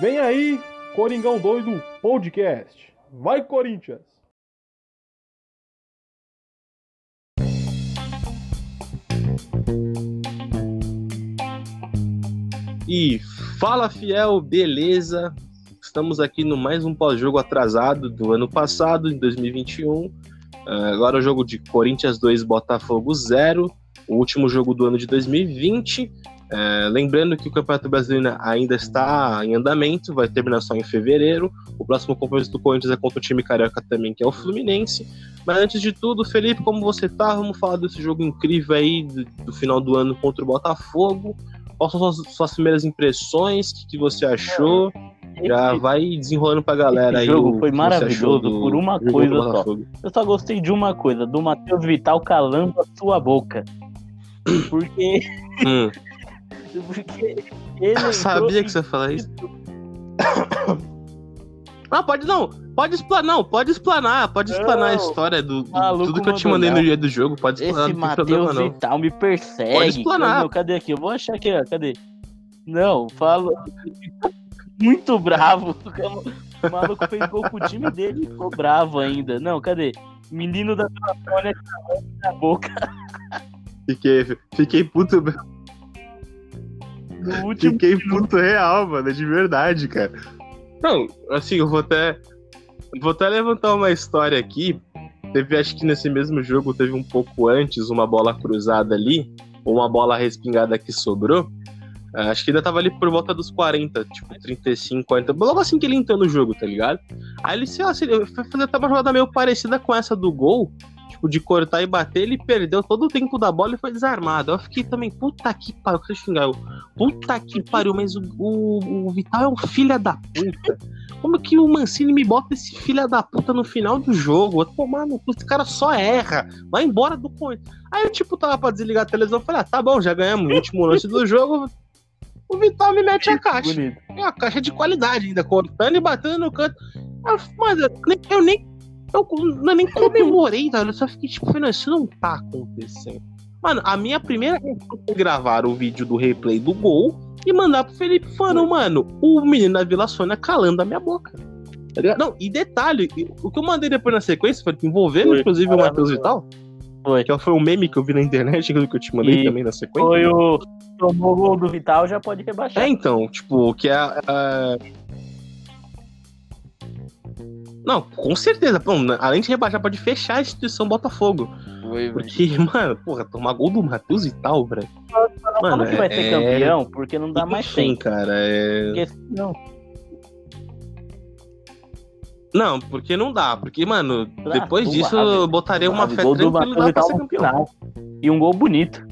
Vem aí, Coringão Doido Podcast. Vai, Corinthians! E fala fiel, beleza? Estamos aqui no mais um pós-jogo atrasado do ano passado, em 2021. Ah, agora o jogo de Corinthians 2, Botafogo 0, o último jogo do ano de 2020. É, lembrando que o Campeonato Brasileiro ainda está em andamento, vai terminar só em fevereiro. O próximo compromisso do Corinthians é contra o time carioca também, que é o Fluminense. Mas antes de tudo, Felipe, como você tá? Vamos falar desse jogo incrível aí do, do final do ano contra o Botafogo. Quais são suas, suas primeiras impressões? O que, que você achou? Já vai desenrolando pra galera aí. jogo o foi você achou maravilhoso do por uma jogo coisa só. Eu só gostei de uma coisa, do Matheus Vital calando a sua boca. Porque, Hum, porque ele eu sabia que você ia falar isso. Ah, pode não. Pode explanar, não, pode explanar, pode explanar a Não, história do, do- maluco tudo que eu te mandei no dia do jogo, pode explanar, Esse não tem problema Matheus não. Vital me persegue. Pode explanar. Meu, cadê aqui? Eu vou achar aqui, ó. Cadê? Não, falo. Muito bravo. O maluco fez gol com o time dele e ficou bravo ainda. Não, cadê? Menino da Amazônia calando na boca Fiquei, fiquei puto, no último. fiquei puto real, mano, de verdade, cara. Não, assim, eu vou até vou até levantar uma história aqui. Teve, acho que nesse mesmo jogo, teve um pouco antes uma bola cruzada ali, ou uma bola respingada que sobrou. Ah, Acho que ainda tava ali por volta dos 40, tipo 35, 40. Logo assim que ele entrou no jogo, tá ligado? Aí ele, sei lá, ele foi fazer até uma jogada meio parecida com essa do gol, tipo, de cortar e bater, ele perdeu todo o tempo da bola e foi desarmado. Eu fiquei também, puta que pariu, eu xingar. eu, Puta que pariu, mas o, o, o Vital é um filho da puta. Como que o Mancini me bota esse filho da puta no final do jogo? Eu, Pô, mano, esse cara só erra. Vai embora do Corinthians. Aí eu, tipo, tava pra desligar a televisão. Falei, ah, tá bom, já ganhamos o último lance do jogo. O Vital me mete a caixa. É uma caixa de qualidade ainda, cortando e batendo no canto. Mas eu nem. Eu nem, eu eu nem comemorei, velho. Eu só fiquei tipo, falando, isso não tá acontecendo. Mano, a minha primeira reação foi gravar o vídeo do replay do gol e mandar pro Felipe falando, mano, o menino da Vila Sônia calando a minha boca. Tá? Não, e detalhe, o que eu mandei depois na sequência foi que envolvendo, Foi inclusive, o Matheus Vital, Foi. que foi um meme que eu vi na internet, que eu te mandei E também na sequência. Foi o. Tomou o gol do Vital, já pode rebaixar. É, então, tipo, que é. a- Não, com certeza. Pô, além de rebaixar, pode fechar a instituição Botafogo. Foi, velho. Porque, mano, porra, tomar gol do Matheus e tal, velho. Como Mano, que vai é- ser campeão? Porque não dá mais tempo. cara, é. Porque não, Não, porque não dá. Porque, mano, Ah, depois disso eu botaria uma fé gol do tranquila Matheus pra ser campeão. E um gol bonito.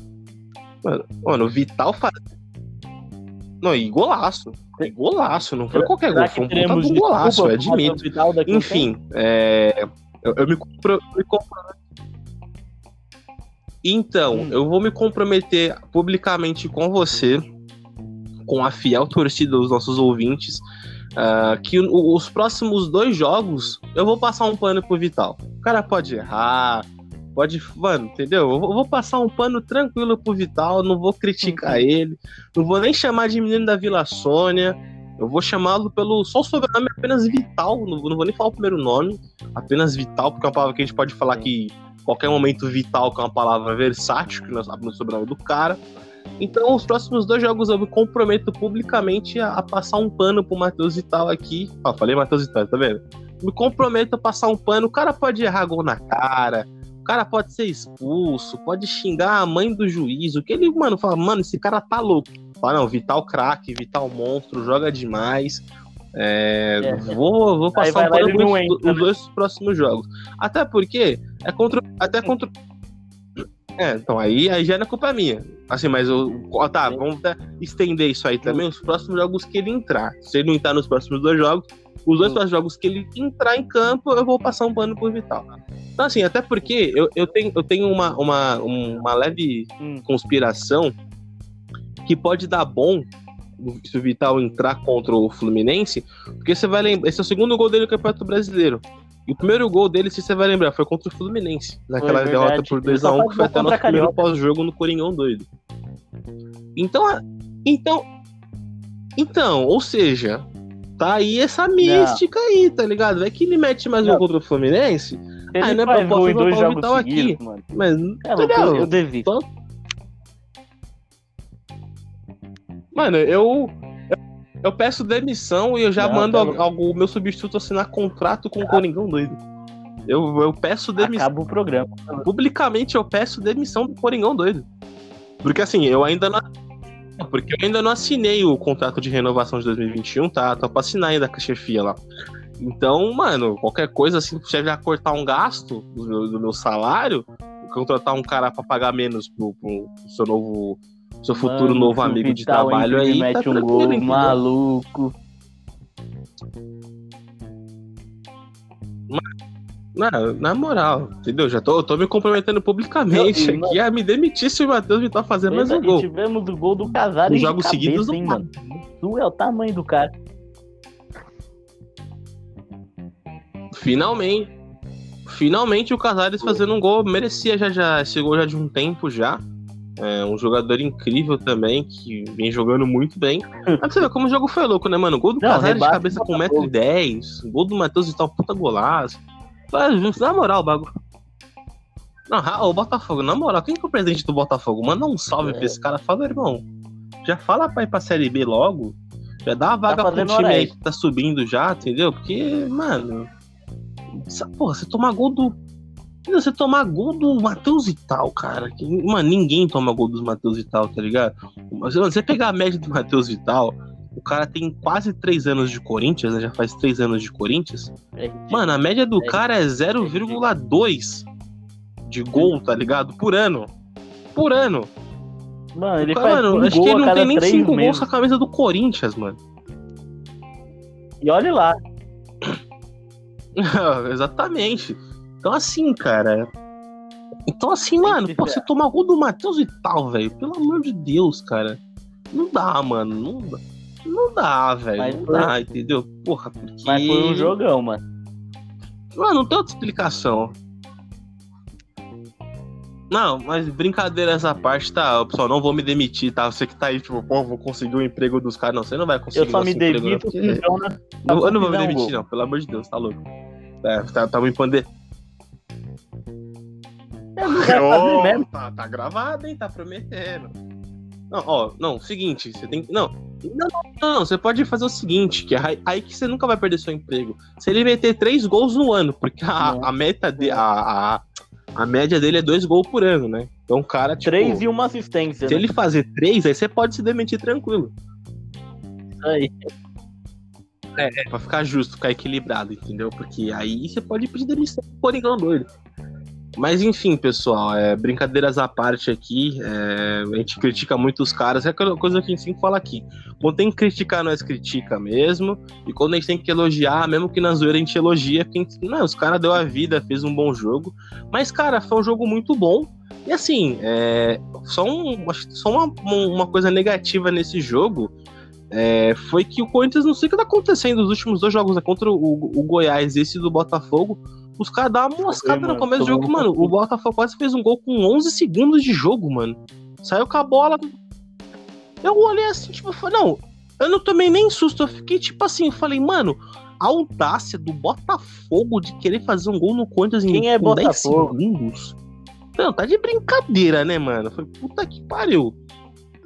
Mano, mano, o Vital faz. Não, e golaço. E golaço, não foi qualquer gol, Será foi um puta do golaço, eu pro admito. Enfim, é, eu, eu me, compro, me compro- Então, Hum. eu vou me comprometer publicamente com você, com a fiel torcida dos nossos ouvintes, ah, que os próximos dois jogos eu vou passar um pano pro Vital. O cara pode errar, pode. Mano, entendeu? Eu vou, passar um pano tranquilo pro Vital, não vou criticar ele, não vou nem chamar de menino da Vila Sônia. Eu vou chamá-lo pelo só o sobrenome apenas Vital, não, não vou nem falar o primeiro nome, apenas Vital, porque é uma palavra que a gente pode falar que qualquer momento Vital, que é uma palavra versátil, que nós sabemos o sobrenome do cara. Então, os próximos dois jogos eu me comprometo publicamente a, a passar um pano pro Matheus Vital aqui. Ó, falei Matheus Vital, tá vendo? Me comprometo a passar um pano. O cara pode errar gol na cara, o cara pode ser expulso, pode xingar a mãe do juiz. O que ele, mano, fala, mano, esse cara tá louco. Fala, não, Vital craque, Vital monstro, joga demais. É, É. Vou, vou passar um pano entra, os dois próximos jogos. Até porque é contra. Até contra. É, então aí, aí já não é culpa minha. Assim, mas eu. ó, Tá, vamos estender isso aí também. Os próximos jogos que ele entrar. Se ele não entrar nos próximos dois jogos, os dois Hum. próximos jogos que ele entrar em campo, eu vou passar um pano pro Vital. Então, assim, até porque eu, eu tenho, eu tenho uma, uma, uma leve Hum. conspiração que pode dar bom se o Vital entrar contra o Fluminense, porque você vai lembrar, esse é o segundo gol dele no Campeonato Brasileiro. E o primeiro gol dele, se você vai lembrar, foi contra o Fluminense, naquela derrota por Ele só 2x1, faz que foi até nosso primeiro pós-jogo no Coringão doido. Então, então, Então, ou seja, tá aí essa mística aí, tá ligado? Vai que ele mete mais um Não. contra o Fluminense, Ele Ah, não é proposta gol em do dois jogos aqui. seguidos, mano. mas. É, entendeu? eu, devi. Só- Mano, eu. Eu peço demissão e eu já Não, mando o meu substituto assinar contrato com o Coringão doido. Eu, eu peço demissão. Acaba o programa. Publicamente eu peço demissão do Coringão doido. Porque assim, eu ainda não. Porque eu ainda não assinei o contrato de renovação de 2021, tá? Tá pra assinar ainda com a chefia lá. Então, mano, qualquer coisa assim, se já cortar um gasto do meu, do meu salário, contratar um cara pra pagar menos pro, pro seu novo. Seu futuro Mano, novo amigo de trabalho aí. Tá mete um tranquilo, gol entendeu? maluco. Não, na moral, entendeu? Já tô, tô me comprometendo publicamente Não, aqui a me demitir se o Matheus Vital fazer mais um E gol. tivemos o gol do Casares Os de jogos cabeça, seguidos hein, mano. Tu é o tamanho do cara. Finalmente. Finalmente o Casares fazendo um gol. Merecia já, já esse gol já de um tempo já. É um jogador incrível também, que vem jogando muito bem. Mas você ver como o jogo foi louco, né, mano? Gol do Casares de cabeça com Botafogo. 1,10m. Gol do Matheus Vital, puta golaço. Mas, Na moral, o bagulho. Não, o Botafogo, na moral, quem que é o presidente do Botafogo? Manda um salve É. pra esse cara. Fala, irmão, já fala pra ir pra Série B logo. Já dá uma vaga pro fazendo time aí que tá subindo já, entendeu? Porque, mano. Essa, porra, você tomar gol do. Você tomar gol do Matheus Vital, cara. Que, mano, ninguém toma gol dos Matheus Vital, tá ligado? Mas, mano, você pegar a média do Matheus Vital, o cara tem quase três anos de Corinthians, né? Já faz três anos de Corinthians. É, Mano, a média do É. cara é 0,2 de gol, tá ligado? Por ano. Por ano. Mano, ele cara, faz mano, acho que ele não tem nem três 5 gols meses. com a camisa do Corinthians, mano. E olha lá. Exatamente. Então, assim, cara. Então, assim, mano, pô, você tomar gol do Matheus e tal, velho. Pelo amor de Deus, cara. Não dá, mano. Não dá. Não dá, velho. Não foi- dá, entendeu? Porra, porque. Mas foi um jogão, mano. Mano, não tem outra explicação. Não, mas brincadeira essa parte, tá? Pessoal, não vou me demitir, tá? Você que tá aí, tipo, pô, vou conseguir o emprego dos caras. Não, você não vai conseguir Eu só me emprego, não, demito porque- se o Jonas Eu, eu não vou me um demitir, não, pelo amor de Deus, tá louco. É, tá, tá me. Eu não fazer mesmo. tá, tá gravado, hein? Tá prometendo. Não, ó, não, seguinte, você tem que. Não, não, não, não, você pode fazer o seguinte, que é aí, que você nunca vai perder seu emprego. Se ele meter três gols no ano, porque a, a meta de, a, a, a média dele é dois gols por ano, né? Então o cara, tipo, Três e uma assistência. se né? ele fazer três, aí você pode se demitir tranquilo. Aí. É, pra ficar justo, ficar equilibrado, entendeu? Porque aí você pode pedir demissão Coringão doido. Mas enfim, pessoal, é, brincadeiras à parte aqui, é, a gente critica muito os caras, é aquela coisa que a gente sempre fala aqui. Quando tem que criticar, nós critica mesmo, e quando a gente tem que elogiar, mesmo que na zoeira a gente elogia, porque a gente- não, os caras deu a vida, fez um bom jogo, mas cara, foi um jogo muito bom, e assim, é, só, um, só uma, uma coisa negativa nesse jogo, é, foi que o Corinthians, não sei o que tá acontecendo nos últimos dois jogos, né, contra o, o Goiás e esse do Botafogo, os caras dão uma moscada no mano, começo do tomou jogo, mano. O. Botafogo quase fez um gol com 11 segundos de jogo, mano. Saiu com a bola. Eu olhei assim, tipo, eu falei, não, eu não tomei nem susto. Eu fiquei tipo assim, eu falei, mano, a audácia do Botafogo de querer fazer um gol no Corinthians em Quem é com 10 Botafogo? segundos. Não, tá de brincadeira, né, mano? Eu falei, puta que pariu.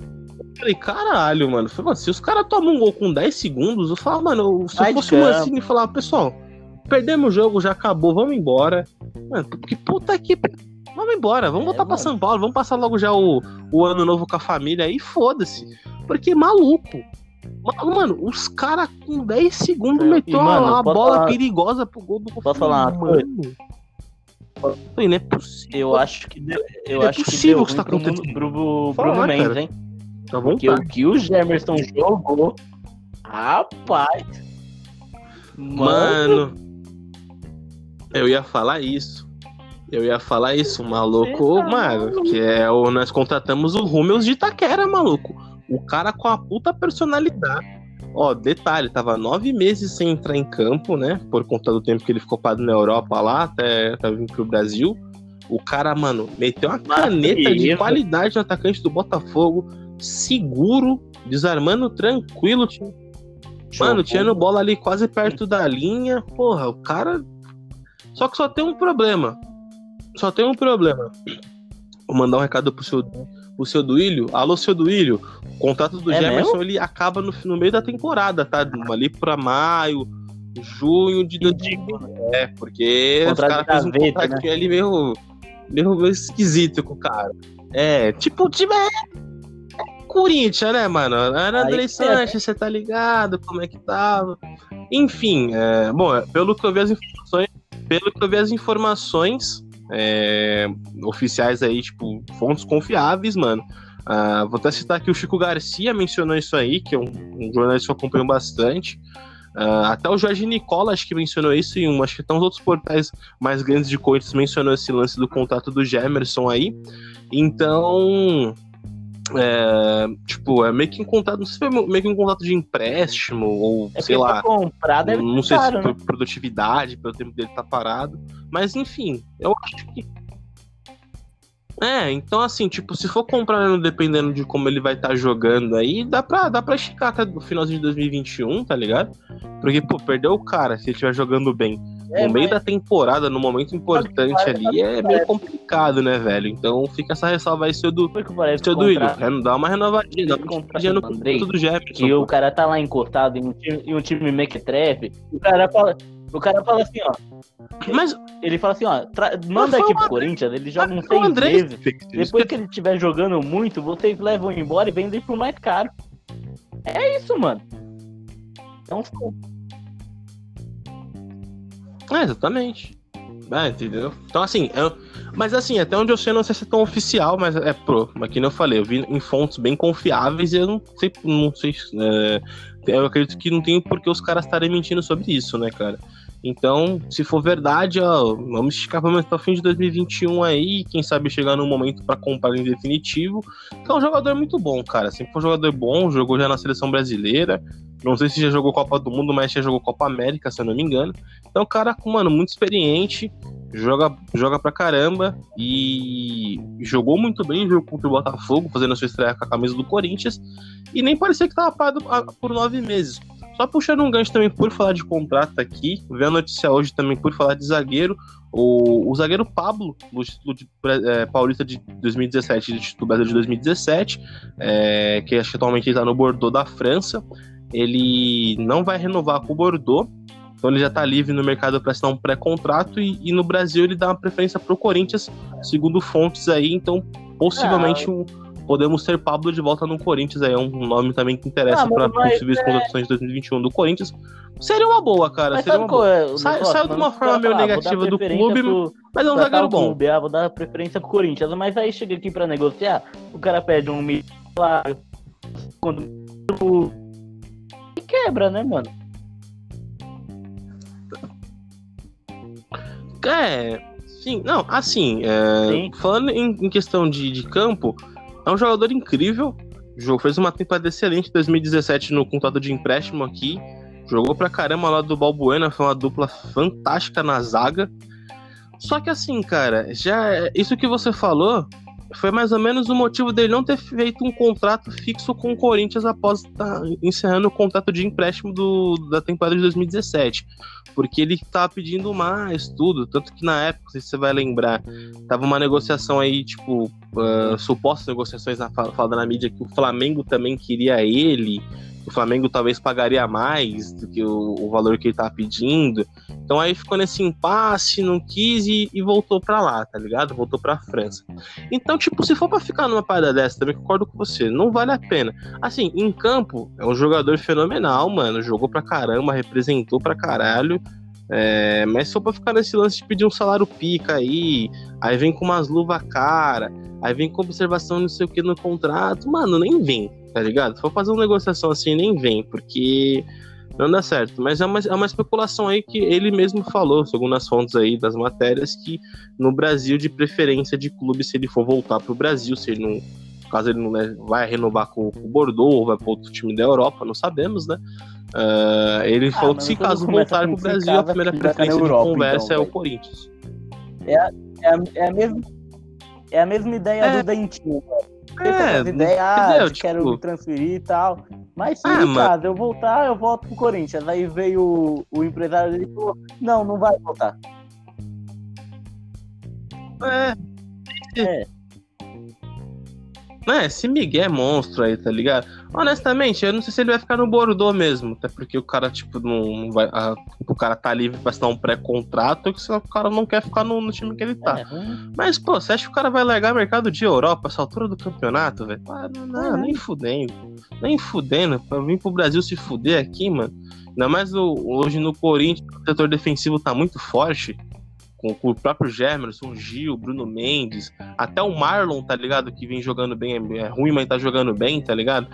Eu falei, caralho, mano. Falei, mano, se os caras tomam um gol com 10 segundos, eu falo, mano, se Vai eu fosse o. Mancini e falar, pessoal, perdemos o jogo, já acabou, vamos embora. Mano, que puta que. Vamos embora, vamos É, voltar pra mano. São Paulo, vamos passar logo já o, o ano novo com a família aí, foda-se. Porque maluco. Ma- Mano, os caras com 10 segundos É, meteu mano, uma, bola falar- perigosa pro gol do Posso falar uma coisa? Mano. Falei, Não é possível. Eu acho que deu, eu É acho que possível deu que ruim isso tá Bruno- acontecendo. pro, pro Fala, Bruno Mendes, hein? Tá Porque o que o Gemerson jogou. Rapaz. Mano. Mano, eu ia falar isso. Eu ia falar isso, maluco, mano, que é o nós contratamos o Rúmeus de Itaquera, maluco. O cara com a puta personalidade. Ó, detalhe, tava nove meses sem entrar em campo, né? Por conta do tempo que ele ficou parado na Europa lá, até, até vir pro Brasil. O cara, mano, meteu uma caneta de qualidade no atacante do Botafogo. seguro, desarmando tranquilo. Tinha... Mano, tirando bola ali quase perto da linha. Porra, o cara. Só que só tem um problema. Só tem um problema. Vou mandar um recado pro seu, pro seu Duílio. Alô, seu Duílio. O contrato do É Gemerson mesmo? ele acaba no, no meio da temporada, tá? Ali pra maio, junho de né? É, porque os Contrato caras de fez um gaveta, contratinho ali meio, meio, meio esquisito com o cara. É, tipo, o time é Corinthians, né, mano? Era André. Sanches, você tá ligado como é que tava. Enfim, é, bom, é, pelo que eu vi as informações, pelo que eu vi as informações é, oficiais aí, tipo, fontes confiáveis, mano. Ah, vou até citar que o Chico Garcia mencionou isso aí, que é um, um jornalista que eu acompanho bastante. Ah, até o Jorge Nicola acho que mencionou isso, e um, acho que até uns outros portais mais grandes de Corinthians mencionou esse lance do contato do Gemerson aí. Então, é, tipo, é meio que um contato, não sei se foi meio que um contato de empréstimo, ou É sei porque lá, pra comprar deve não ser sei caro, se né? por produtividade, pelo tempo dele tá parado. Mas enfim, eu acho que. É, então assim, tipo, se for comprar dependendo de como ele vai estar jogando aí, dá pra, dá pra esticar até o finalzinho de 2021, tá ligado? Porque, pô, perdeu o cara se ele estiver jogando bem. É, no meio mas- da temporada, no momento importante ali, é meio complicado, né, velho? Então fica essa ressalva aí, seu do. Parece Seu o Duílio, contrato reno- dá uma renovadinha, dá uma renovadinha no do contrato do Jefferson. que o cara tá lá encostado em um time, em um time mequetrefe, o cara fala, o cara fala assim, ó, Mas ele fala assim, ó, tra- manda aqui pro André- Corinthians, ele joga uns o seis André isso. depois que ele estiver jogando muito, vocês levam embora e vendem por mais caro. É isso, mano. Então, É, exatamente. É, entendeu? Então, assim, eu- mas assim, até onde eu sei, não sei se é tão oficial, mas é pro. Mas que nem eu falei, eu vi em fontes bem confiáveis e eu não sei, não sei. é, eu acredito que não tem por que os caras estarem mentindo sobre isso, né, cara? Então, se for verdade, ó, vamos esticar pelo menos até o fim de 2021 aí, quem sabe chegar num momento pra comprar em definitivo. Que é um jogador muito bom, cara. Sempre foi um jogador bom, jogou já na seleção brasileira. Não sei se já jogou Copa do Mundo, mas já jogou Copa América, se eu não me engano. Então, cara, mano, muito experiente, joga, joga pra caramba e jogou muito bem, jogou contra o Botafogo, fazendo a sua estreia com a camisa do Corinthians. E nem parecia que tava parado ah, por nove meses. Só puxando um gancho também por falar de contrato aqui, ver a notícia hoje também por falar de zagueiro. O, o zagueiro Pablo, do título de, é, paulista de 2017 e do Brasil de 2017, é, que atualmente ele tá no Bordeaux da França. Ele não vai renovar com o Bordeaux, então ele já tá livre no mercado para assinar um pré-contrato e, e no Brasil ele dá uma preferência pro Corinthians, segundo fontes aí, então possivelmente um- podemos ter Pablo de volta no Corinthians aí, é um nome também que interessa Ah, para possíveis contratações de 2021 do Corinthians. Seria uma boa, cara, mas seria uma qual boa. é o negócio, saiu de uma forma meio negativa do clube, pro- Mas é um zagueiro bom. clube, ah, vou dar preferência pro Corinthians, mas aí chega aqui pra negociar, o cara pede um milhão lá, quando quebra, né, mano? É, sim, não, assim, é, Sim. falando em, em questão de, de campo, é um jogador incrível. O jogo fez uma temporada excelente em 2017 no contrato de empréstimo aqui. Jogou pra caramba lá do Balbuena, foi uma dupla fantástica na zaga. Só que assim, cara, já isso que você falou foi mais ou menos o motivo dele não ter feito um contrato fixo com o Corinthians após estar encerrando o contrato de empréstimo do, da temporada de 2017 porque ele tava pedindo mais, tudo. Tanto que na época, se você vai lembrar, tava uma negociação aí, tipo, ah, supostas negociações na, fal- falada na mídia que o Flamengo também queria ele. O Flamengo talvez pagaria mais do que o, o valor que ele tava pedindo. Então aí ficou nesse impasse, não quis e, e voltou pra lá, tá ligado? Voltou pra França. Então, tipo, se for pra ficar numa parada dessa, também concordo com você, não vale a pena. Assim, em campo, é um jogador fenomenal, mano. Jogou pra caramba, representou pra caralho. É, mas só pra ficar nesse lance de pedir um salário pica aí, aí vem com umas luvas cara, aí vem com observação não sei o que no contrato, mano, nem vem, tá ligado? Se for fazer uma negociação assim, nem vem, porque não dá certo. Mas é uma, é uma especulação aí que ele mesmo falou, segundo as fontes aí das matérias, que no Brasil, de preferência de clube, se ele for voltar pro Brasil, se ele não. Caso ele não né, vai renovar com, com o Bordeaux ou vai para outro time da Europa, não sabemos, né? Ah, ele falou que se caso voltar pro se Brasil, a primeira preferência Europa, de conversa então, é o. Corinthians. É a, é a mesma, é a mesma ideia É. do Dentinho, velho. com É, ideias, ah, de quero Tipo- me transferir e tal. Mas se Ah, caso eu voltar, eu volto pro Corinthians. Aí veio o, o empresário dele e falou, não, não vai voltar. É. É. É, esse Miguel é monstro aí, tá ligado? Honestamente, eu não sei se ele vai ficar no Bordeaux mesmo, até porque o cara, tipo, não, vai. a- o cara tá livre pra assinar um pré-contrato, que o cara não quer ficar no, no time que ele tá. É, hum, Mas, pô, você acha que o cara vai largar mercado de Europa essa altura do campeonato, velho? Ah, não, não, É. nem fudendo. Nem fudendo. Pra vir pro Brasil se fuder aqui, mano. Ainda mais o- hoje no Corinthians, o setor defensivo tá muito forte. Com, com o próprio Gemerson, Gil, Bruno Mendes, até o Marlon, tá ligado? Que vem jogando bem, é, é ruim, mas tá jogando bem, tá ligado?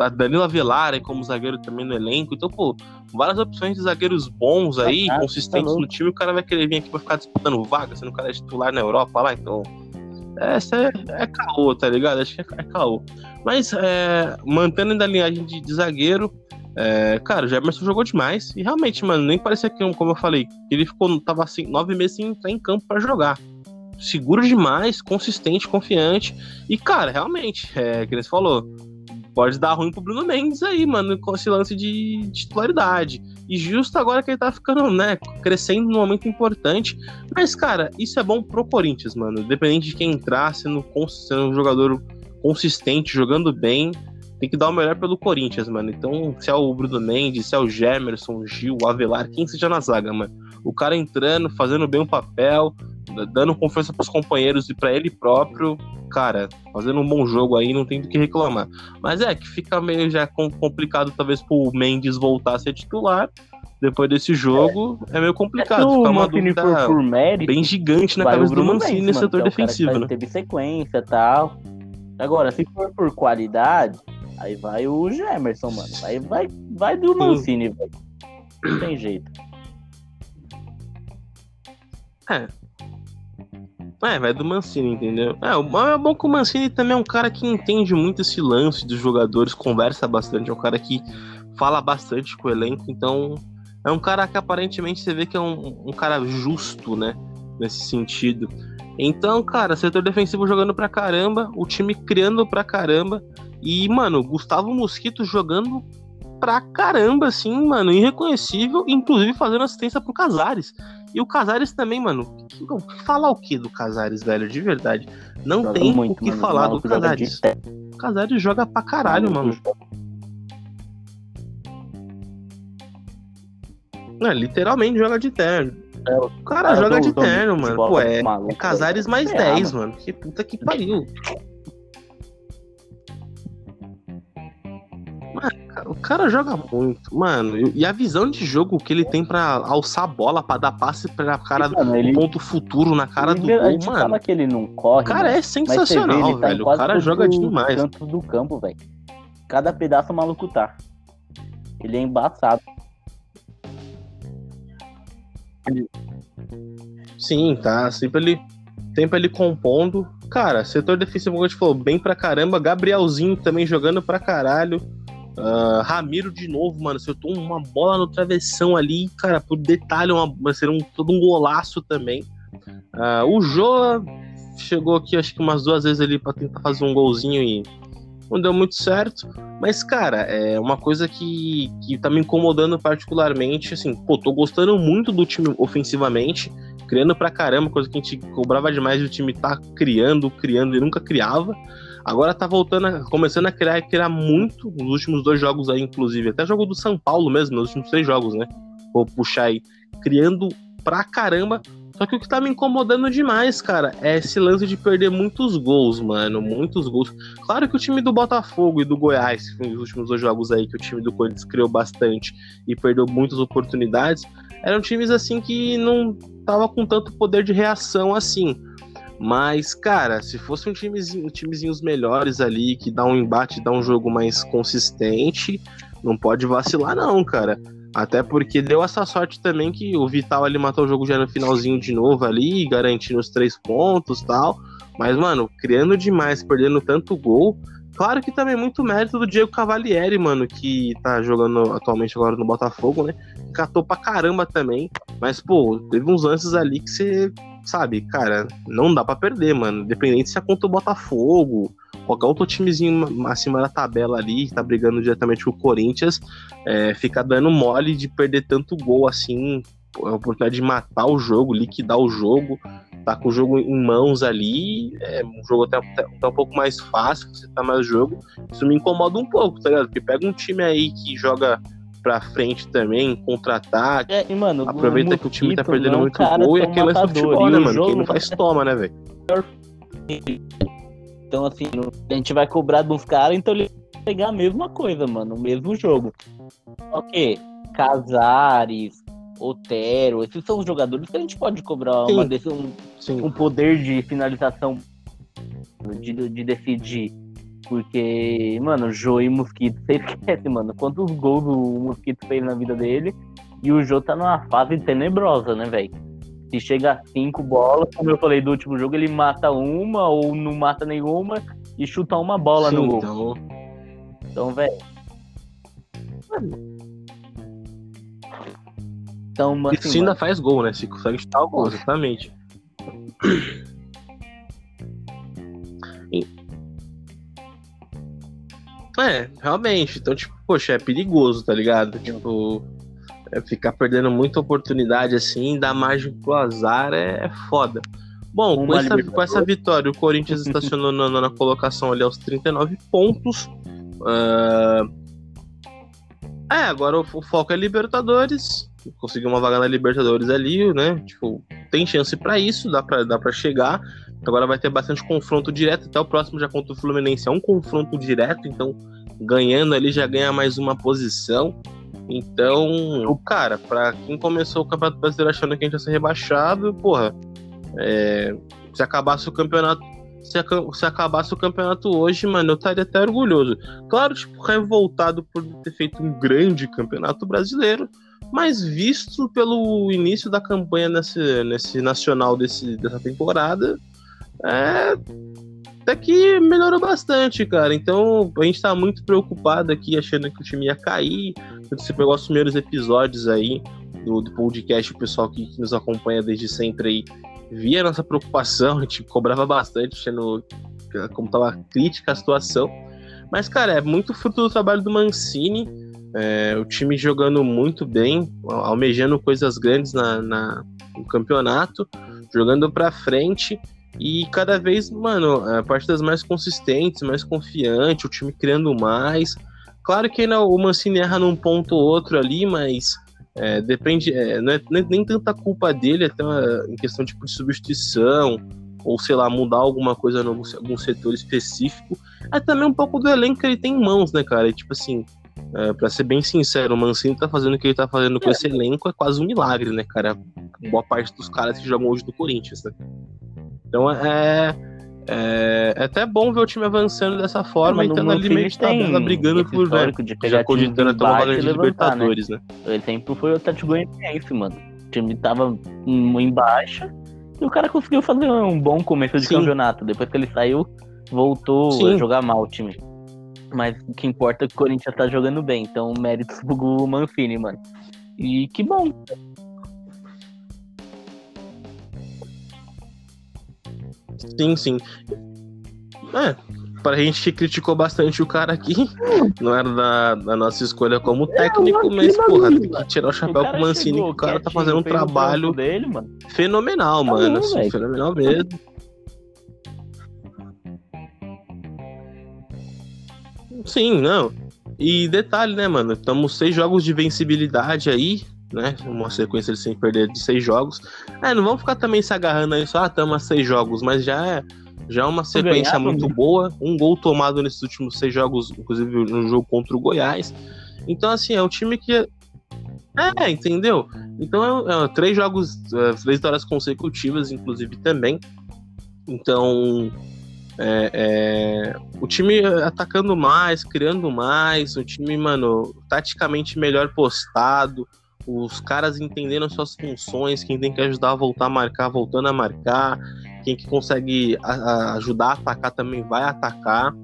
A Danilo Avelar aí como zagueiro também no elenco. Então, pô, várias opções de zagueiros bons aí, Ah, tá consistentes louco. no time. O cara vai querer vir aqui pra ficar disputando vaga, sendo o cara é titular na Europa lá, então. Essa é, é caô, tá ligado? Acho que é, é caô. Mas, é, mantendo ainda a linhagem de, de zagueiro, é, cara, o Jefferson jogou demais. E realmente, mano, nem parecia que, como eu falei, ele ficou, tava assim, nove meses sem entrar em campo pra jogar. Seguro demais, consistente, confiante. E, cara, realmente, é, que você falou, pode dar ruim pro Bruno Mendes aí, mano, com esse lance de, de titularidade. E justo agora que ele tá ficando, né, crescendo num momento importante. Mas, cara, isso é bom pro Corinthians, mano. Independente de quem entrar, sendo, sendo um jogador consistente, jogando bem, tem que dar o melhor pelo Corinthians, mano. Então, se é o Bruno Mendes, se é o Gemerson, o Gil, o Avelar, quem seja na zaga, mano. O cara entrando, fazendo bem o papel, dando confiança pros companheiros e pra ele próprio, cara, fazendo um bom jogo aí, não tem do que reclamar. Mas é que fica meio já com- complicado, talvez, pro Mendes voltar a ser titular. Depois desse jogo, é, meio Se complicado. Fica uma dúvida for por mérito, bem gigante na cabeça do Mancini Mendes, nesse mano, setor é defensivo, né? Teve sequência e tal. Agora, se for por qualidade, aí vai o Gemerson, mano. Aí vai, vai do Mancini, velho. Não tem jeito. É, vai do Mancini, entendeu? É, o é bom que o Mancini também é um cara que entende muito esse lance dos jogadores, conversa bastante, é um cara que fala bastante com o elenco, então é um cara que aparentemente você vê que é um, um cara justo, né? Nesse sentido. Então, cara, setor defensivo jogando pra caramba, o time criando pra caramba. E, mano, Gustavo Mosquito jogando pra caramba, assim, mano, irreconhecível, inclusive fazendo assistência pro Casares. E o Casares também, mano, falar o que do Casares, velho, de verdade? Não Joga tem muito, o que mano. falar do Casares. O Casares joga pra caralho, mano. É, literalmente joga de terno. É, O cara cara joga de terno, mano. Pô, é é, Casares mais É, 10, mano. Que puta que pariu. O cara joga muito, mano. E a visão de jogo que ele tem pra alçar a bola, pra dar passe pra cara do Mano, ele, ponto futuro na cara do ele- a gol, gente mano. fala que ele não corre, O cara mano, é vê, sensacional, ele tá velho. O cara joga demais. cantos do campo, velho. Cada pedaço maluco tá. Ele é embaçado. Sim, tá. Sempre ele, sempre ele compondo. Cara, setor defensivo, como a gente falou, bem pra caramba. Gabrielzinho também jogando pra caralho. Ah, Ramiro de novo, mano. Acertou uma bola no travessão ali, cara, por detalhe, uma, vai ser um, todo um golaço também. Ah, o Joa chegou aqui, acho que umas duas vezes ali pra tentar fazer um golzinho e não deu muito certo. Mas, cara, é uma coisa que, que tá me incomodando particularmente. Assim, pô, tô gostando muito do time ofensivamente criando pra caramba, coisa que a gente cobrava demais o time tá criando, criando e nunca criava. Agora tá voltando, a- começando a criar criar muito nos últimos dois jogos aí, inclusive. Até jogo do São Paulo mesmo, nos últimos três jogos, né? Vou puxar aí. Criando pra caramba. Só que o que tá me incomodando demais, cara, é esse lance de perder muitos gols, mano. Muitos gols. Claro que o time do Botafogo e do Goiás, que foi os últimos dois jogos aí que o time do Corinthians criou bastante e perdeu muitas oportunidades, eram times assim que não tava com tanto poder de reação assim. Mas, cara, se fosse um timezinho, timezinhos melhores ali, que dá um embate, dá um jogo mais consistente, não pode vacilar, não, cara. Até porque deu essa sorte também que o Vital ali matou o jogo já no finalzinho de novo ali, garantindo os três pontos tal. Mas, mano, criando demais, perdendo tanto gol. Claro que também muito mérito do Diego Cavalieri, mano, que tá jogando atualmente agora no Botafogo, né? Catou pra caramba também. Mas, pô, teve uns lances ali que você, sabe, cara, não dá pra perder, mano. Independente se é contra o Botafogo, qualquer outro timezinho acima da tabela ali, que tá brigando diretamente com o Corinthians, é, fica dando mole de perder tanto gol assim, a oportunidade de matar o jogo, liquidar o jogo, tá com o jogo em mãos ali, é um jogo até, até um pouco mais fácil, você tá mais jogo, isso me incomoda um pouco, tá ligado? Porque pega um time aí que joga pra frente também, contra-ataque. É, e, mano, aproveita que o time tá perdendo não, muito cara, gol e aquele é matador, futebol, né, mano? Quem não faz, toma, né, velho? Então, assim, a gente vai cobrar dos caras, então ele vai pegar a mesma coisa, mano, o mesmo jogo. Ok, Casares, Otero, esses são os jogadores que a gente pode cobrar Sim. uma decisão, um, Sim. um poder de finalização de, de decidir. Porque, mano, Jô e Mosquito, você esquece, mano, quantos gols o Mosquito fez na vida dele. E o Jô tá numa fase tenebrosa, né, velho? Se chega a cinco bolas, como eu falei do último jogo, ele mata uma ou não mata nenhuma e chuta uma bola Sim, no gol. então, Então, velho. Então, mano, Isso assim, ainda mano, faz gol, né? Se consegue chutar o gol, exatamente. É, realmente. Então, tipo, poxa, é perigoso, tá ligado? Tipo, é ficar perdendo muita oportunidade assim, dar margem pro azar é, é foda. Bom, com essa, com essa vitória, o Corinthians estacionou na, na colocação ali aos 39 pontos. Ah, É, agora o, o foco é Libertadores. Conseguir uma vaga na Libertadores ali, né? Tipo, tem chance pra isso, dá pra, dá pra chegar. Agora vai ter bastante confronto direto. Até o próximo já contra o Fluminense é um confronto direto, então ganhando ali já ganha mais uma posição. Então, cara, pra quem começou o Campeonato Brasileiro achando que a gente ia ser rebaixado, porra, é, se acabasse o campeonato. Se, aca- se acabasse o campeonato hoje, mano, eu estaria até orgulhoso. Claro, tipo, revoltado por ter feito um grande campeonato brasileiro, mas visto pelo início da campanha nesse, nesse nacional desse, dessa temporada, é, até que melhorou bastante, cara. Então a gente tá muito preocupado aqui, achando que o time ia cair. Você pegou os primeiros episódios aí do, do podcast, o pessoal que, que nos acompanha desde sempre aí via a nossa preocupação, a gente cobrava bastante, achando como tava crítica a situação. Mas, cara, é muito fruto do trabalho do Mancini. é, o time jogando muito bem, almejando coisas grandes na, na- no campeonato, jogando pra frente. E cada vez, mano, é, partidas mais consistentes, mais confiante, o time criando mais. Claro que ainda o Mancini erra num ponto ou outro ali, mas é, depende, é, não é nem, nem tanta culpa dele, até uma- em questão tipo, de substituição, ou sei lá, mudar alguma coisa em algum, setor específico. É também um pouco do elenco que ele tem em mãos, né, cara? E, tipo assim, é, pra ser bem sincero, o Mancini tá fazendo o que ele tá fazendo com esse elenco é quase um milagre, né, cara? Boa parte dos caras que jogam hoje no Corinthians, né? Então é. É, é até bom ver o time avançando dessa forma É, e mas o estando ali meio de tabela brigando por, né? de pegar Já cogitando até uma embaixo vaga de levantar, né? Libertadores, né? O exemplo foi o Atlético Goianiense, mano. O time tava em em baixa e o cara conseguiu fazer um bom começo de Sim. campeonato. Depois que ele saiu, voltou Sim. a jogar mal o time. Mas o que importa é que o Corinthians tá jogando bem. Então, méritos pro Mancini, mano. E que bom. Sim, sim. É, pra gente que criticou bastante o cara aqui, não era da, da nossa escolha como técnico, Mancini mas, porra, tem que tirar o chapéu pro Mancini, que chegou o cara tá fazendo um o trabalho dele, mano. fenomenal, Tá mano. bom, assim, fenomenal mesmo. Sim, não. E detalhe, né, mano? Estamos seis jogos de vencibilidade aí, né? Uma sequência de sem perder de seis jogos. É, não vamos ficar também se agarrando aí só, ah, estamos a seis jogos, mas já é, já é uma sequência muito né? boa. Um gol tomado nesses últimos seis jogos, inclusive no jogo contra o Goiás. Então, assim, é um time que. É, entendeu? Então, é, é, três jogos, é, três vitórias consecutivas, inclusive também. Então, é, é, o time atacando mais, criando mais, o time, mano, taticamente melhor postado, os caras entendendo suas funções, quem tem que ajudar a voltar a marcar, voltando a marcar, quem que consegue a- a- ajudar a atacar também vai atacar.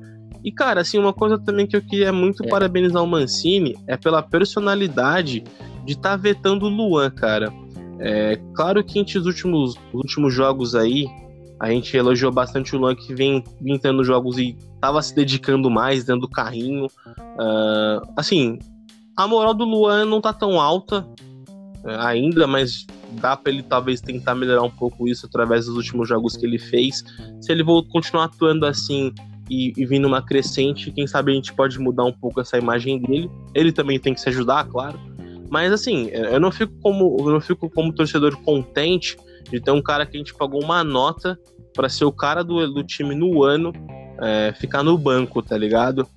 E, cara, assim, uma coisa também que eu queria muito É. parabenizar o Mancini é pela personalidade de estar tá vetando o Luan, cara. É, claro que entre os últimos, os últimos jogos aí, A gente elogiou bastante o Luan que vem, vem tendo jogos e tava se dedicando mais dentro do carrinho. Uh, assim, a moral do Luan não tá tão alta uh, ainda, mas dá para ele talvez tentar melhorar um pouco isso através dos últimos jogos que ele fez. Se ele for continuar atuando assim e, e vindo uma crescente, quem sabe a gente pode mudar um pouco essa imagem dele. Ele também tem que se ajudar, claro. Mas assim, eu não fico como eu não fico como torcedor contente de ter um cara que a gente pagou uma nota para ser o cara do, do time no ano é, ficar no banco, tá ligado?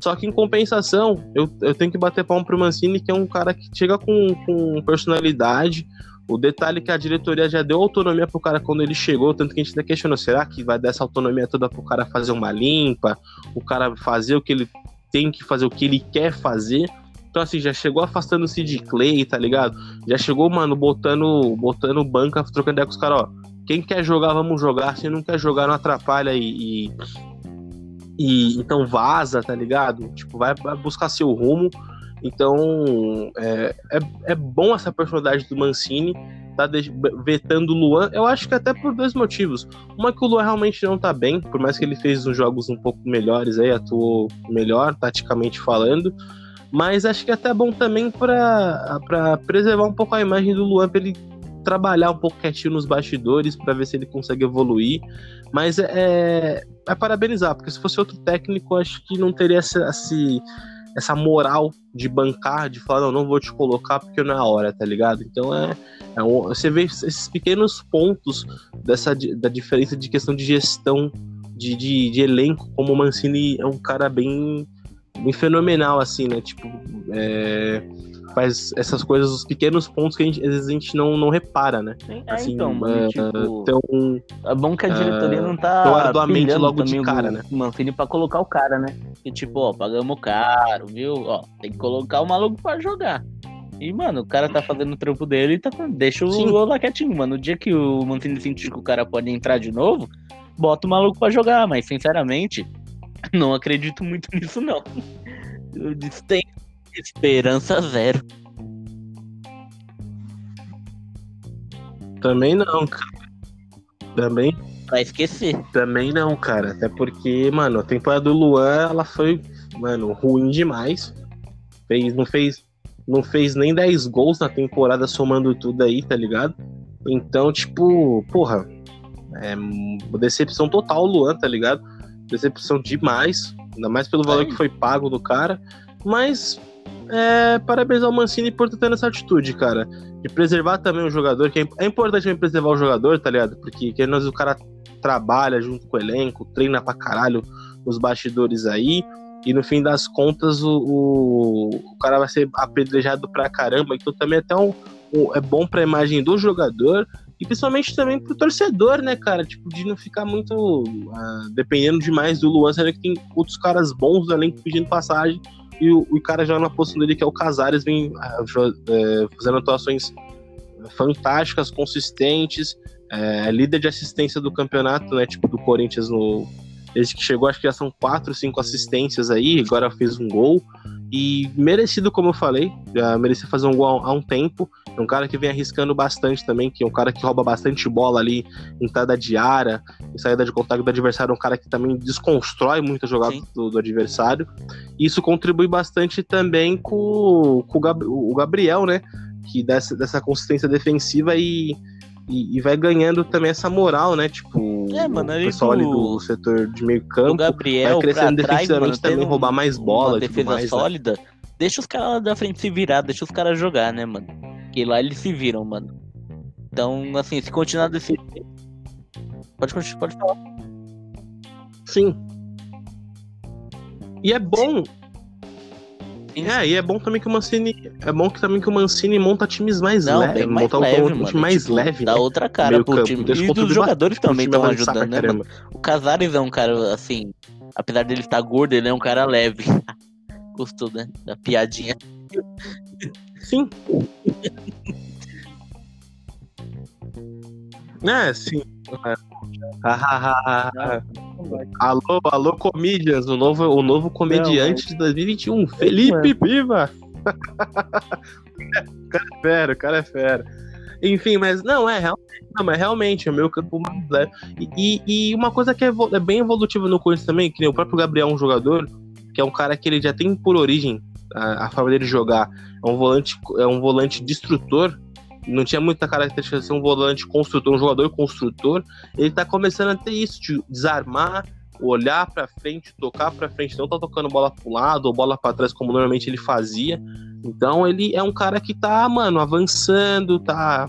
Só que em compensação, eu, eu tenho que bater palmo pro Mancini, que é um cara que chega com, com personalidade. O detalhe é que a diretoria já deu autonomia pro cara quando ele chegou, tanto que a gente ainda questionou, será que vai dar essa autonomia toda pro cara fazer uma limpa, o cara fazer o que ele tem que fazer, o que ele quer fazer? Então, assim, já chegou afastando-se de Clay, tá ligado? Já chegou, mano, botando, botando banca, trocando ideia com os caras, ó. Quem quer jogar, vamos jogar. Se não quer jogar, não atrapalha e, e, e então vaza, tá ligado? Tipo, vai, vai buscar seu rumo. Então, é, é, é, bom essa personalidade do Mancini, tá vetando o Luan. Eu acho que até por dois motivos. Uma que o Luan realmente não tá bem, por mais que ele fez uns jogos um pouco melhores aí, atuou melhor, taticamente falando. Mas acho que é até bom também para preservar um pouco a imagem do Luan, pra ele trabalhar um pouco quietinho nos bastidores para ver se ele consegue evoluir. Mas é, é, é, parabenizar, porque se fosse outro técnico, acho que não teria essa, essa moral de bancar, de falar, não, não vou te colocar porque não é a hora, tá ligado? Então é, é um, você vê esses pequenos pontos dessa da diferença de questão de gestão de, de, de elenco, como o Mancini é um cara bem bem fenomenal, assim, né? Tipo, é, faz essas coisas, os pequenos pontos que a gente, às vezes a gente não, não repara, né? É, assim, então, mano, é, tipo, então, é bom que a diretoria não tá arduamente logo de cara, né? Mancini pra colocar o cara, né? E tipo, ó, pagamos caro, viu? Ó, tem que colocar o maluco pra jogar. E, mano, o cara tá fazendo o trampo dele e tá deixa o Sim. lá quietinho, mano. No dia que o Mancini sentir que o cara pode entrar de novo, bota o maluco pra jogar, mas sinceramente, não acredito muito nisso, não. Eu tenho esperança zero. Também não, cara. Também. Vai esquecer. Também não, cara. Até porque, mano, a temporada do Luan, ela foi, mano, ruim demais. Fez, não fez, não fez nem 10 gols na temporada somando tudo aí, tá ligado? Então, tipo, porra, é decepção total o Luan, tá ligado? Decepção demais, ainda mais pelo valor que foi pago do cara. Mas é, parabéns ao Mancini por ter essa atitude, cara. De preservar também o jogador, que é, é importante também preservar o jogador, tá ligado? Porque que nós, o cara trabalha junto com o elenco, treina pra caralho nos bastidores aí. E no fim das contas, o, o, o cara vai ser apedrejado pra caramba. Então também é até um, um, é bom pra imagem do jogador e principalmente também pro torcedor, né, cara? Tipo, de não ficar muito uh, dependendo demais do Luan, sendo que tem outros caras bons do elenco pedindo passagem. E o, o cara já na posição dele, que é o Casares, vem uh, fazendo atuações fantásticas, consistentes, é, líder de assistência do campeonato, né? Tipo, do Corinthians no. Desde que chegou, acho que já são quatro, cinco assistências aí, agora fez um gol. E merecido, como eu falei, já merecia fazer um gol há um tempo. É um cara que vem arriscando bastante também, que é um cara que rouba bastante bola ali, entrada de área, em saída de contato do adversário, é um cara que também desconstrói muito a jogada do, do, adversário. E isso contribui bastante também com, com o Gabriel, né? Que dessa, dessa consistência defensiva e, e, e, vai ganhando também essa moral, né? Tipo, é, mano, o pessoal do, ali do setor de meio campo Gabriel, vai crescendo defensivamente também, roubar mais bola. Uma defesa mais, né? sólida. Né? Deixa os caras lá da frente se virar, deixa os caras jogar, né, mano? Porque lá eles se viram, mano. Então, assim, se continuar desse. Pode, pode falar. Sim. E é bom. É, e é bom também que o Mancini. É bom que também que o Mancini monta times mais leves. Monta leve, um, time mais tipo, leve. Dá né? outra cara pro time. E os jogadores também estão ajudando, né, mano? O Casares é um cara, assim. Apesar dele estar gordo, ele é um cara leve. Gostou, né? Da piadinha. Sim. é, sim. alô, alô, comedians, o novo, o novo comediante Não, de 2021, Felipe Piva. o cara é fera, o cara é fera. Enfim, mas não, é realmente, não, mas realmente é o meu campo mais leve. E, e, e uma coisa que é, é, bem evolutiva no Corinthians também, que o próprio Gabriel é um jogador, que é um cara que ele já tem por origem a, a forma dele jogar. É um volante, é um volante destrutor, não tinha muita característica de ser um volante construtor, um jogador construtor. Ele tá começando a ter isso, de desarmar, olhar para frente, tocar para frente, não tá tocando bola pro lado ou bola para trás como normalmente ele fazia. Então ele é um cara que tá, mano, avançando, tá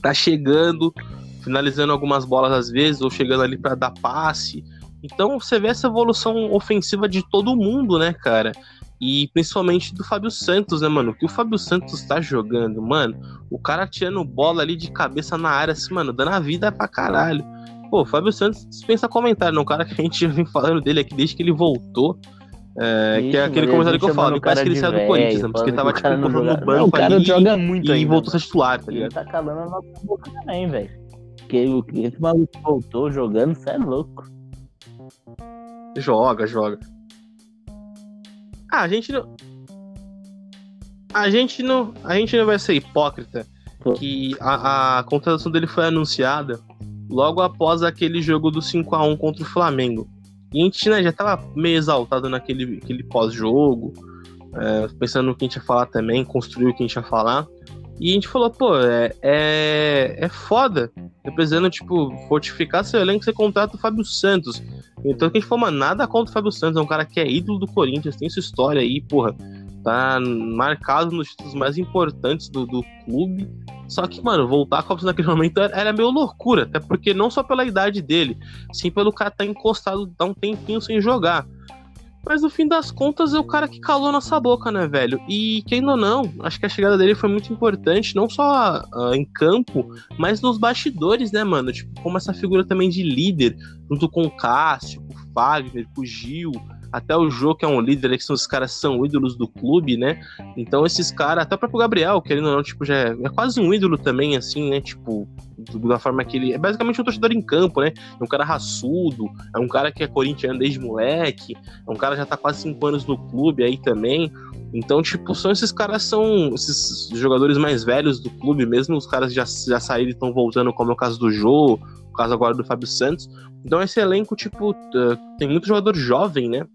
tá chegando, finalizando algumas bolas às vezes ou chegando ali para dar passe. Então você vê essa evolução ofensiva de todo mundo, né, cara? E principalmente do Fábio Santos, né, mano? O que o Fábio Santos tá jogando, mano? O cara tirando bola ali de cabeça na área, assim, mano, dando a vida pra caralho. Pô, Fábio Santos dispensa comentário, não? Um cara que a gente vem falando dele aqui desde que ele voltou. É, Ixi, que é aquele comentário que eu falo, que parece que ele saiu do Corinthians, né? Porque tava tipo no banco não, o cara ali joga muito e ainda, voltou a ser titular, tá ligado? Ele tá calando a nossa boca também, velho. Porque o que esse maluco voltou jogando, você é louco. Joga, joga. Ah, a gente não. A gente não. A gente não vai ser hipócrita que a, a contratação dele foi anunciada logo após aquele jogo do 5 a 1 contra o Flamengo. E a gente né, já tava meio exaltado naquele aquele pós-jogo, é, pensando no que a gente ia falar também, construir o que a gente ia falar. E a gente falou, pô, é, é, é foda. Representando, tipo, fortificar seu elenco, você contrata o Fábio Santos. Então a gente falou, mano, nada contra o Fábio Santos, é um cara que é ídolo do Corinthians, tem sua história aí, porra. Tá marcado nos títulos mais importantes do, do clube. Só que, mano, voltar a Copa naquele momento era meio loucura, até porque não só pela idade dele, sim pelo cara estar tá encostado há um tempinho sem jogar. Mas no fim das contas é o cara que calou nossa boca, né, velho? E quem ou não, acho que a chegada dele foi muito importante, não só uh, em campo, mas nos bastidores, né, mano? Tipo, como essa figura também de líder, junto com o Cássio, com o Fagner, com o Gil, até o Jô, que é um líder, que são os caras são ídolos do clube, né? Então esses caras, até o próprio Gabriel, querendo ou não, tipo, já é, é quase um ídolo também, assim, né? Tipo, da forma que ele. É basicamente um torcedor em campo, né? É um cara raçudo, é um cara que é corintiano desde moleque, é um cara que já tá quase cinco anos no clube aí também. Então, tipo, são esses caras, são esses jogadores mais velhos do clube, mesmo os caras já, já saíram e estão voltando, como é o caso do Jô, o caso agora do Fábio Santos. Então, esse elenco, tipo, tem muito jogador jovem, né?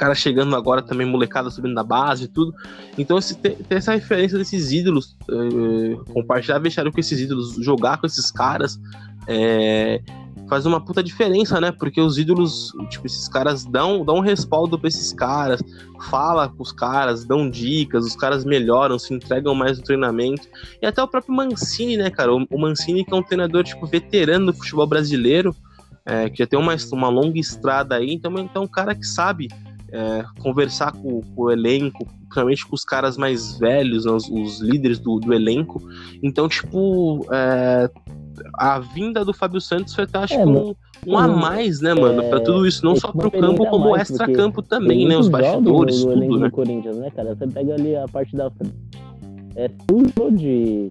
Cara chegando agora também, molecada subindo da base e tudo. Então, esse, ter, ter essa referência desses ídolos, uh, compartilhar vestiário com esses ídolos, jogar com esses caras, é, faz uma puta diferença, né? Porque os ídolos, tipo, esses caras dão, dão um respaldo pra esses caras, fala com os caras, dão dicas, os caras melhoram, se entregam mais no treinamento. E até o próprio Mancini, né, cara? O, o Mancini, que é um treinador, tipo, veterano do futebol brasileiro, é, que já tem uma, uma longa estrada aí, então, então é um cara que sabe é, conversar com, com, o elenco, principalmente com os caras mais velhos, né, os, os, líderes do, do, elenco. Então, tipo, é, a vinda do Fábio Santos foi acho é, um, um a mais, né, mano, pra tudo isso, não só pro campo, como extra-campo também, né, os bastidores, no, no tudo, né? Corinthians, né, cara? Você pega ali a parte da é tudo de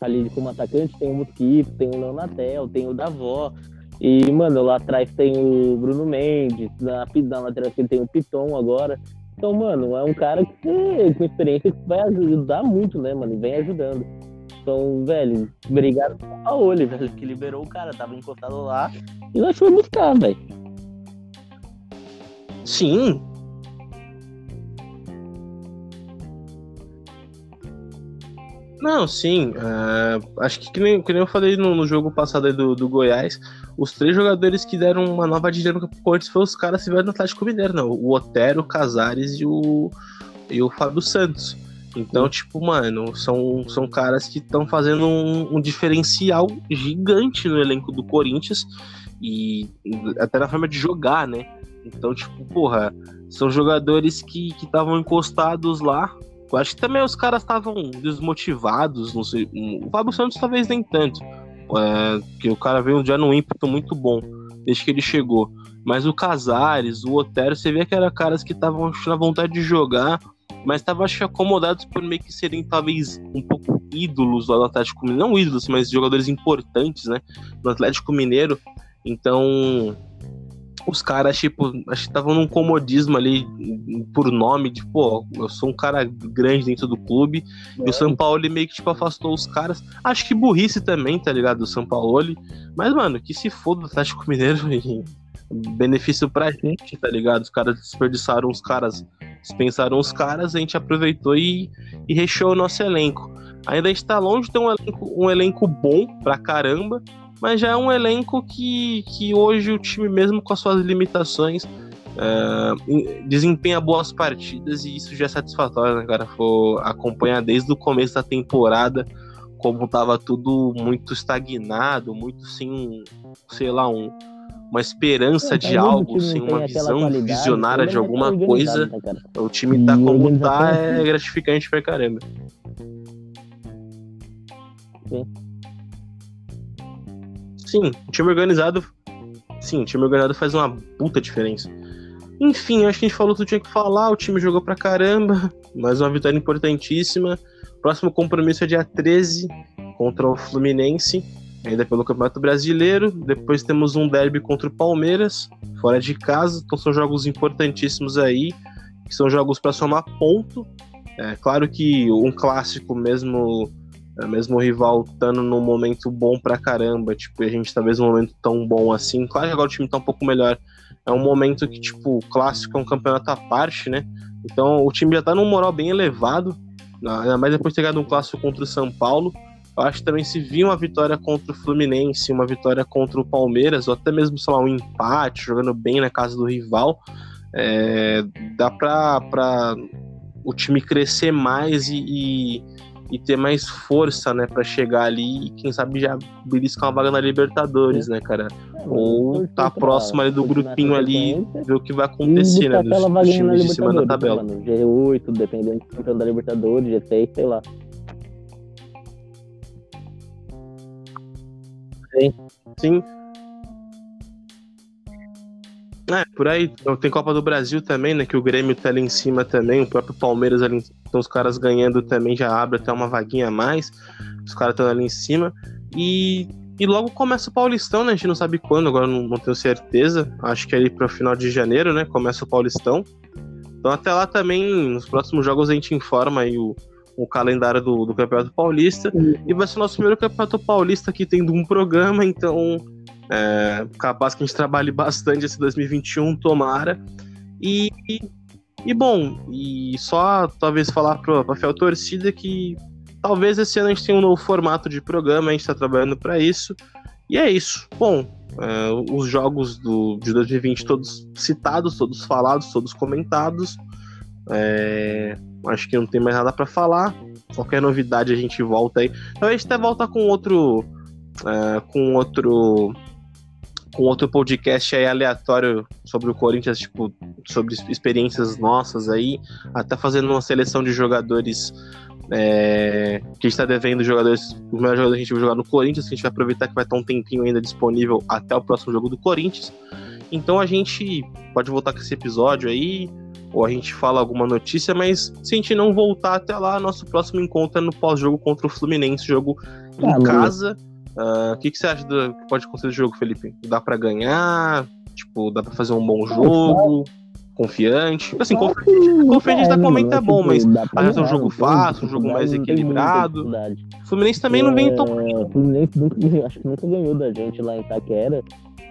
ali como atacante, tem o Mosquito, tem o Leonatel, tem o Davó, e, mano, lá atrás tem o Bruno Mendes, na, na lateral tem o Piton agora. Então, mano, é um cara que com experiência vai ajudar muito, né, mano? Vem ajudando. Então, velho, obrigado ao Paoli, velho, que liberou o cara, tava encostado lá e nós fomos buscar, velho. Sim, Não, sim. Uh, acho que, que nem, que nem eu falei no, no jogo passado do, do Goiás, os três jogadores que deram uma nova dinâmica pro Corinthians foram os caras que vieram no Atlético Mineiro, não. O Otero, o Casares e o, e o Fábio Santos. Então, tipo, mano, são, são caras que estão fazendo um, um, diferencial gigante no elenco do Corinthians e até na forma de jogar, né? Então, tipo, porra, são jogadores que estavam encostados lá, eu acho que também os caras estavam desmotivados, não sei. O Fábio Santos talvez nem tanto. É, que o cara veio já num ímpeto muito bom desde que ele chegou. Mas o Casares, o Otero, você vê que eram caras que estavam na vontade de jogar, mas estavam acho acomodados por meio que serem talvez um pouco ídolos do Atlético Mineiro. Não ídolos, mas jogadores importantes, né? No Atlético Mineiro. Então, os caras, tipo, acho que estavam num comodismo ali por nome, de, pô, eu sou um cara grande dentro do clube, é. e o São Paulo meio que, tipo, afastou os caras. Acho que burrice também, tá ligado? Do São Paulo. Mas, mano, que se foda o Atlético Mineiro e benefício pra gente, tá ligado? Os caras desperdiçaram os caras, dispensaram os caras, a gente aproveitou e, e recheou o nosso elenco. Ainda a gente tá longe de ter um elenco, um elenco bom pra caramba, mas já é um elenco que, que hoje o time, mesmo com as suas limitações, é, desempenha boas partidas e isso já é satisfatório, né, cara? For acompanhar desde o começo da temporada como tava tudo muito estagnado, muito sem, sei lá, um, uma esperança é, de algo, sem uma visão visionária de alguma coisa. Né, o time tá como tá, é gratificante pra caramba. Sim. Sim, time organizado. Sim, time organizado faz uma puta diferença. Enfim, acho que a gente falou tudo que tinha que falar. O time jogou pra caramba. Mais uma vitória importantíssima. Próximo compromisso é dia 13 contra o Fluminense, ainda pelo Campeonato Brasileiro. Depois temos um derby contra o Palmeiras, fora de casa. Então são jogos importantíssimos aí, que são jogos para somar ponto. É claro que um clássico mesmo mesmo o rival estando num momento bom pra caramba, tipo, a gente talvez tá num momento tão bom assim. Claro que agora o time tá um pouco melhor. É um momento que, tipo, o clássico é um campeonato à parte, né? Então o time já tá num moral bem elevado, ainda mais depois de ter ganhado um clássico contra o São Paulo. Eu acho que também se vir uma vitória contra o Fluminense, uma vitória contra o Palmeiras, ou até mesmo, sei lá, um empate, jogando bem na casa do rival, é, dá pra, pra o time crescer mais e, e e ter mais força, né, para chegar ali e quem sabe já beliscar uma vaga na Libertadores, né, cara? É, Ou tá próximo ali do grupinho ali, ver o que vai acontecer, né, dos, dos times de cima da tabela. Mano, G8, dependendo do campeão da Libertadores, G6, sei lá. Sim. Sim. É, por aí. Então, tem Copa do Brasil também, né? Que o Grêmio tá ali em cima também, o próprio Palmeiras ali. Então os caras ganhando também já abre até uma vaguinha a mais. Os caras estão ali em cima. E, e logo começa o Paulistão, né? A gente não sabe quando, agora não, não tenho certeza. Acho que é ali pro final de janeiro, né? Começa o Paulistão. Então até lá também, nos próximos jogos, a gente informa aí o, o calendário do, do Campeonato Paulista. E vai ser o nosso primeiro Campeonato Paulista aqui tendo um programa, então é, capaz que a gente trabalhe bastante esse 2021, tomara. E, e bom, e só talvez falar para a fiel torcida que talvez esse ano a gente tenha um novo formato de programa, a gente está trabalhando para isso. E é isso. Bom, é, os jogos do, de 2020 todos citados, todos falados, todos comentados. É, acho que não tem mais nada para falar. Qualquer novidade a gente volta aí. Gente até volta com outro. É, com outro com outro podcast aí aleatório sobre o Corinthians, tipo, sobre experiências nossas aí, até fazendo uma seleção de jogadores é, que a gente tá devendo jogadores, os melhores jogadores que a gente vai jogar no Corinthians, que a gente vai aproveitar que vai estar um tempinho ainda disponível até o próximo jogo do Corinthians. Então a gente pode voltar com esse episódio aí, ou a gente fala alguma notícia, mas se a gente não voltar até lá, nosso próximo encontro é no pós-jogo contra o Fluminense, jogo em ah, casa. O uh, que, que você acha do que pode acontecer do jogo, Felipe? Dá para ganhar? Tipo, dá para fazer um bom jogo? Confiante? Assim, confiante, confiante é, momento é bom, mas às vezes é um jogo fácil, um jogo mais equilibrado. O Fluminense também não vem tão. O Fluminense nunca, acho que nunca ganhou da gente lá em Itaquera.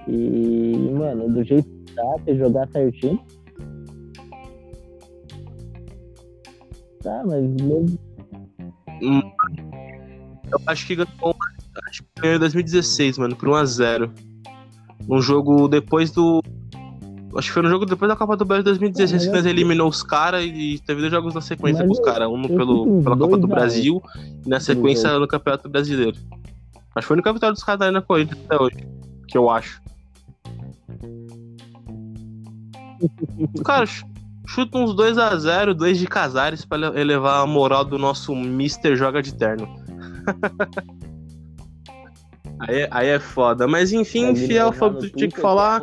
E, mano, do jeito que tá, se jogar certinho. Tá, mas mesmo. Hum, eu acho que ganhou Acho que ganhou em 2016, mano, por 1x0. Um jogo depois do. Acho que foi no jogo depois da Copa do Brasil 2016 que nós eliminou os caras e teve dois jogos na sequência com os caras. Um pelo, pela Copa do Brasil e na sequência no Campeonato Brasileiro. Acho que foi no Campeonato dos caras na Corinthians até hoje. Que eu acho. Cara, chuta uns 2x0, 2 de Casares pra elevar a moral do nosso Mister Joga de Terno. Aí, aí é foda. Mas enfim, fiel foi o que tinha que falar.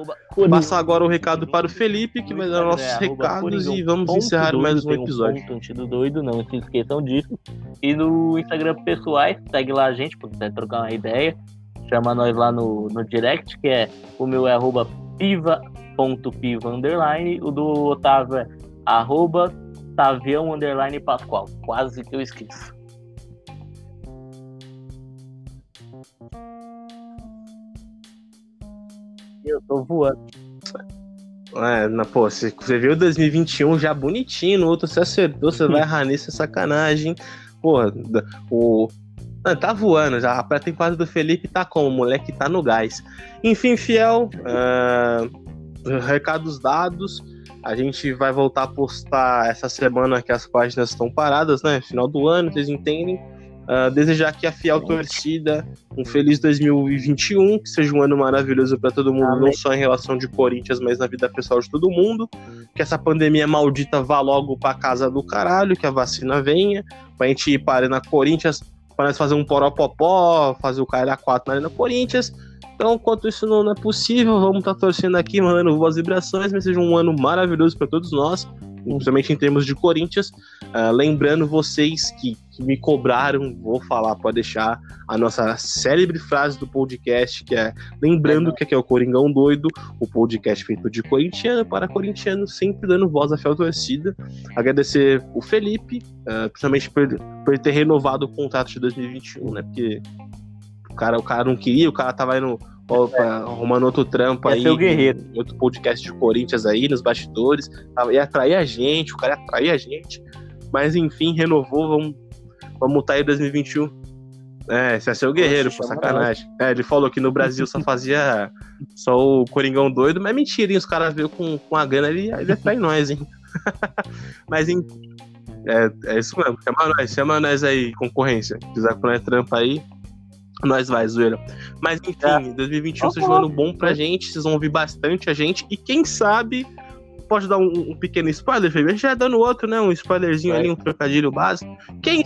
Passar agora o recado para o Felipe, que vai dar nossos é, recados e vamos encerrar mais um episódio. Ponto doido, não se esqueçam disso. E no Instagram pessoais, segue lá a gente, porque quiser trocar uma ideia. Chama nós lá no, no direct, que é o meu é arroba piva.piva underline. O do Otávio é arroba tavião underline pascoal. Quase que eu esqueço. Eu tô voando. É, na, pô, você, você viu 2021 já bonitinho, no outro você acertou, você vai errar nisso, é sacanagem. Porra, o. Não, tá voando já. A pré-temporada do Felipe tá como? O moleque tá no gás. Enfim, fiel. Uh, recados dados. A gente vai voltar a postar essa semana que as páginas estão paradas, né? Final do ano, vocês entendem. Uh, desejar aqui a fiel torcida um feliz 2021, que seja um ano maravilhoso para todo mundo, Amém. não só em relação de Corinthians, mas na vida pessoal de todo mundo. Que essa pandemia maldita vá logo para casa do caralho, que a vacina venha, pra gente ir para na Corinthians, para nós fazer um poropopó, fazer o caralho a 4 na Arena Corinthians. Então, enquanto isso não é possível, vamos estar tá torcendo aqui, mandando boas vibrações, mas seja um ano maravilhoso para todos nós principalmente em termos de Corinthians. Uh, lembrando vocês que, que, me cobraram, vou falar, pode deixar a nossa célebre frase do podcast, que é lembrando que aqui é o Coringão Doido, o podcast feito de corintiano para corintiano, sempre dando voz à fiel torcida. Agradecer o Felipe, uh, principalmente por, por ter renovado o contrato de 2021, né? Porque o cara, o cara não queria, o cara tava indo Opa, arrumando outro trampo aí. o guerreiro. Outro podcast de Corinthians aí, nos bastidores. Ia atrair a gente, o cara ia atrair a gente. Mas enfim, renovou, vamos, vamos aí 2021. É, você ia ser o guerreiro, Poxa, pô, sacanagem. É, ele falou que no Brasil só fazia só o Coringão doido, mas mentira, hein? Os caras veio com, com a grana, ele, ele atrai nós, hein? mas enfim. É, é isso mesmo, chama nós, chama nós aí, concorrência. Se quiser pôr trampa aí, nós vai, zoeira. Mas enfim, é. 2021 seja um ano bom pra gente, vocês vão ouvir bastante a gente. E quem sabe, pode dar um, um pequeno spoiler, Felipe? Já dando outro, né? Um spoilerzinho é. ali, um trocadilho básico. Quem,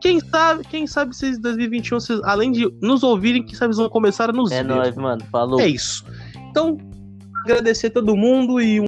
quem sabe, quem sabe vocês 2021, vocês, além de nos ouvirem, quem sabe vocês vão começar a nos é ver. É nóis, mano. Falou. É isso. Então, agradecer a todo mundo e um